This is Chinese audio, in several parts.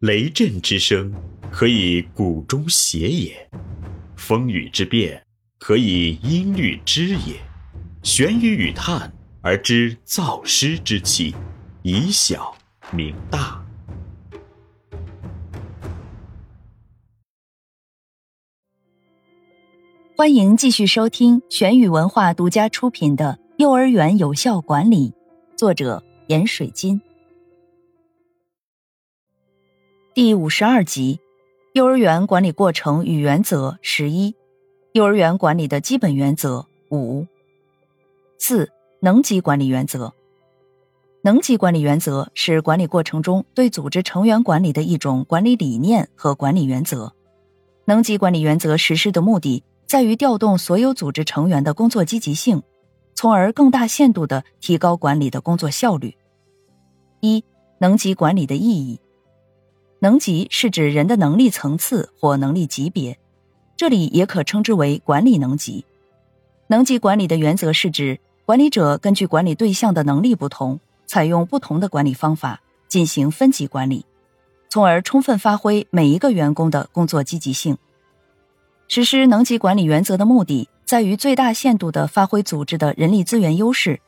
雷震之声，可以鼓中谐也；风雨之变，可以音律之也。玄雨与叹而知造湿之气，以小明大。欢迎继续收听玄宇文化独家出品的《幼儿园有效管理》，作者闫水金。第五十二集：幼儿园管理过程与原则十一，幼儿园管理的基本原则五。四、能级管理原则。能级管理原则是管理过程中对组织成员管理的一种管理理念和管理原则。能级管理原则实施的目的在于调动所有组织成员的工作积极性，从而更大限度的提高管理的工作效率。一、能级管理的意义。能级是指人的能力层次或能力级别，这里也可称之为管理能级。能级管理的原则是指管理者根据管理对象的能力不同，采用不同的管理方法进行分级管理，从而充分发挥每一个员工的工作积极性。实施能级管理原则的目的在于最大限度地发挥组织的人力资源优势，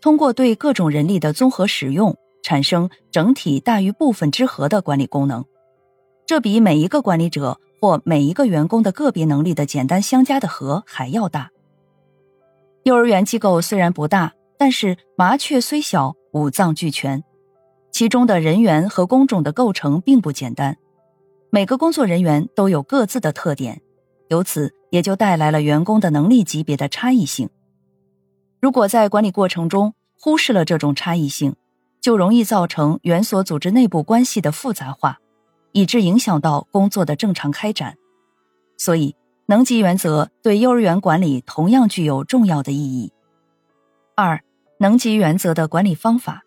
通过对各种人力的综合使用。产生整体大于部分之和的管理功能，这比每一个管理者或每一个员工的个别能力的简单相加的和还要大。幼儿园机构虽然不大，但是麻雀虽小，五脏俱全，其中的人员和工种的构成并不简单，每个工作人员都有各自的特点，由此也就带来了员工的能力级别的差异性。如果在管理过程中忽视了这种差异性，就容易造成园所组织内部关系的复杂化，以致影响到工作的正常开展。所以，能级原则对幼儿园管理同样具有重要的意义。二、能级原则的管理方法。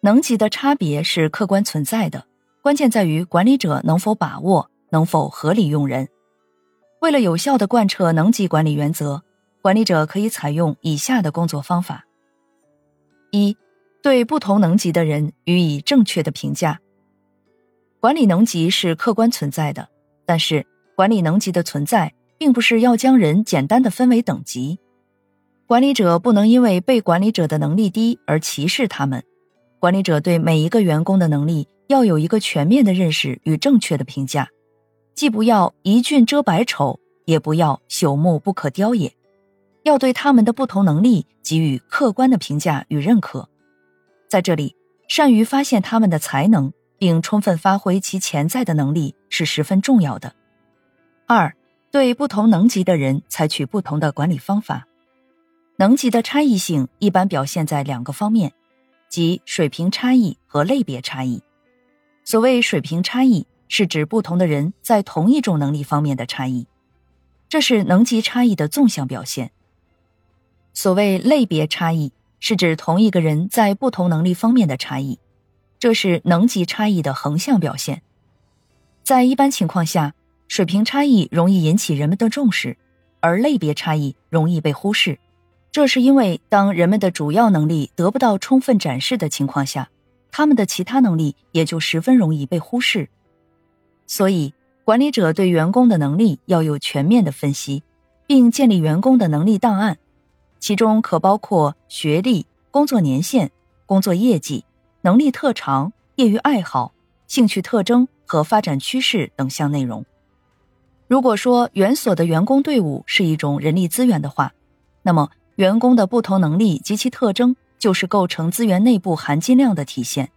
能级的差别是客观存在的，关键在于管理者能否把握，能否合理用人。为了有效的贯彻能级管理原则，管理者可以采用以下的工作方法：一、对不同能级的人予以正确的评价。管理能级是客观存在的，但是管理能级的存在，并不是要将人简单的分为等级。管理者不能因为被管理者的能力低而歧视他们。管理者对每一个员工的能力要有一个全面的认识与正确的评价，既不要一俊遮百丑，也不要朽木不可雕也，要对他们的不同能力给予客观的评价与认可。在这里，善于发现他们的才能，并充分发挥其潜在的能力是十分重要的。二，对不同能级的人采取不同的管理方法。能级的差异性一般表现在两个方面，即水平差异和类别差异。所谓水平差异，是指不同的人在同一种能力方面的差异，这是能级差异的纵向表现。所谓类别差异。是指同一个人在不同能力方面的差异，这是能级差异的横向表现。在一般情况下，水平差异容易引起人们的重视，而类别差异容易被忽视。这是因为当人们的主要能力得不到充分展示的情况下，他们的其他能力也就十分容易被忽视。所以，管理者对员工的能力要有全面的分析，并建立员工的能力档案。其中可包括学历、工作年限、工作业绩、能力特长、业余爱好、兴趣特征和发展趋势等项内容。如果说园所的员工队伍是一种人力资源的话，那么员工的不同能力及其特征就是构成资源内部含金量的体现。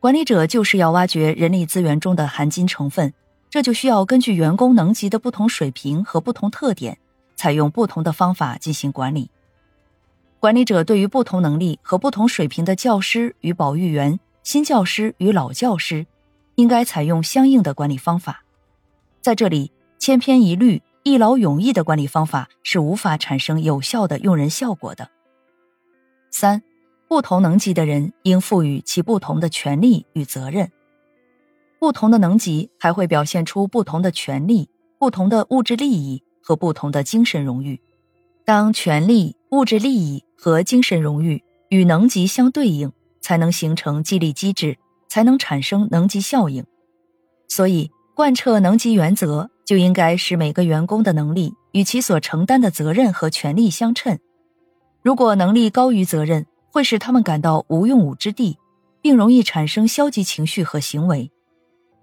管理者就是要挖掘人力资源中的含金成分，这就需要根据员工能级的不同水平和不同特点。采用不同的方法进行管理。管理者对于不同能力和不同水平的教师与保育员、新教师与老教师，应该采用相应的管理方法。在这里，千篇一律、一劳永逸的管理方法是无法产生有效的用人效果的。三，不同能级的人应赋予其不同的权利与责任。不同的能级还会表现出不同的权利、不同的物质利益。和不同的精神荣誉，当权力、物质利益和精神荣誉与能级相对应，才能形成激励机制，才能产生能级效应。所以，贯彻能级原则，就应该使每个员工的能力与其所承担的责任和权利相称。如果能力高于责任，会使他们感到无用武之地，并容易产生消极情绪和行为；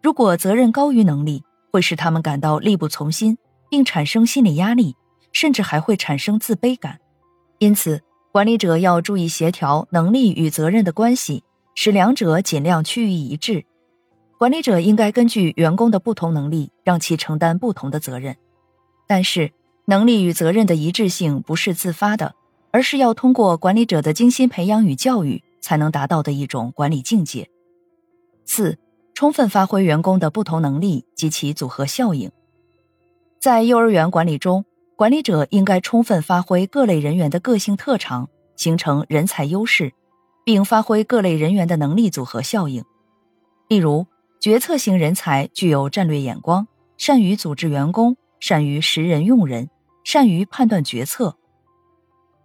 如果责任高于能力，会使他们感到力不从心，并产生心理压力，甚至还会产生自卑感。因此，管理者要注意协调能力与责任的关系，使两者尽量趋于一致。管理者应该根据员工的不同能力，让其承担不同的责任。但是，能力与责任的一致性不是自发的，而是要通过管理者的精心培养与教育才能达到的一种管理境界。四、充分发挥员工的不同能力及其组合效应。在幼儿园管理中，管理者应该充分发挥各类人员的个性特长，形成人才优势，并发挥各类人员的能力组合效应。例如，决策型人才具有战略眼光，善于组织员工，善于识人用人，善于判断决策；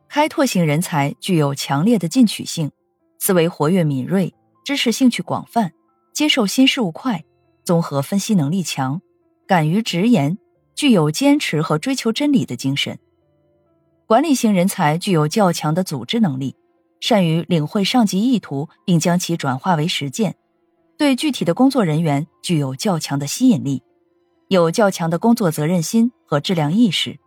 开拓型人才具有强烈的进取性，思维活跃敏锐，知识兴趣广泛，接受新事物快，综合分析能力强，敢于直言，具有坚持和追求真理的精神；管理型人才具有较强的组织能力，善于领会上级意图，并将其转化为实践。对具体的工作人员具有较强的吸引力，有较强的工作责任心和质量意识。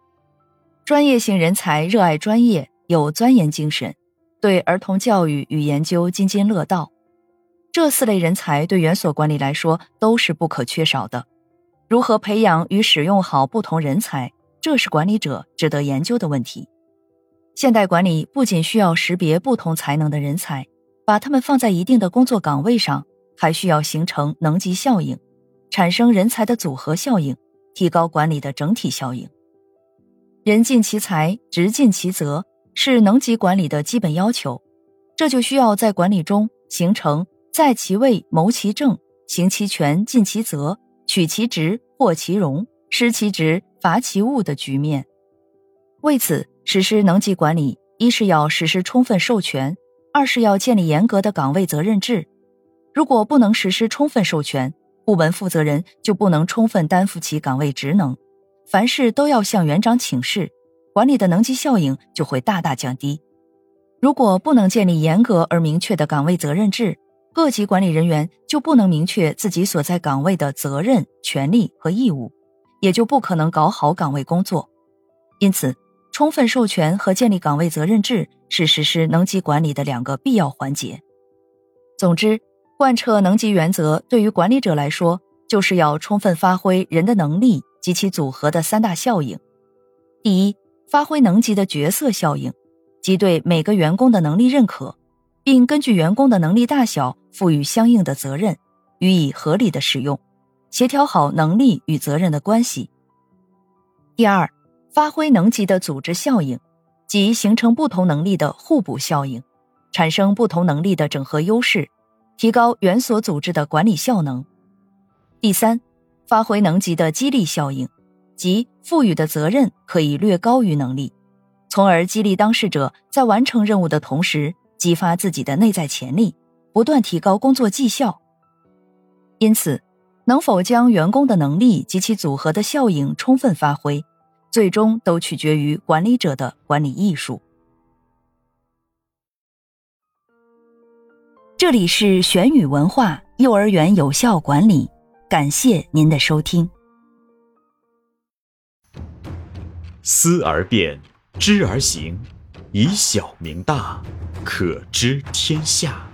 专业性人才热爱专业，有钻研精神，对儿童教育与研究津津乐道。这四类人才对园所管理来说都是不可缺少的。如何培养与使用好不同人才，这是管理者值得研究的问题。现代管理不仅需要识别不同才能的人才，把他们放在一定的工作岗位上。还需要形成能级效应，产生人才的组合效应，提高管理的整体效应。人尽其才，职尽其责，是能级管理的基本要求。这就需要在管理中形成在其位谋其政，行其权尽其责，取其职获其荣，失其职罚其物的局面。为此，实施能级管理，一是要实施充分授权，二是要建立严格的岗位责任制。如果不能实施充分授权，部门负责人就不能充分担负起岗位职能，凡事都要向园长请示，管理的能级效应就会大大降低。如果不能建立严格而明确的岗位责任制，各级管理人员就不能明确自己所在岗位的责任、权利和义务，也就不可能搞好岗位工作。因此，充分授权和建立岗位责任制是实施能级管理的两个必要环节。总之。贯彻能级原则，对于管理者来说，就是要充分发挥人的能力及其组合的三大效应。第一，发挥能级的角色效应，即对每个员工的能力认可，并根据员工的能力大小赋予相应的责任，予以合理的使用，协调好能力与责任的关系。第二，发挥能级的组织效应，即形成不同能力的互补效应，产生不同能力的整合优势。提高原所组织的管理效能。第三，发挥能级的激励效应，即赋予的责任可以略高于能力，从而激励当事者在完成任务的同时，激发自己的内在潜力，不断提高工作绩效。因此，能否将员工的能力及其组合的效应充分发挥，最终都取决于管理者的管理艺术。这里是玄宇文化幼儿园有效管理，感谢您的收听。思而变，知而行，以小明大，可知天下。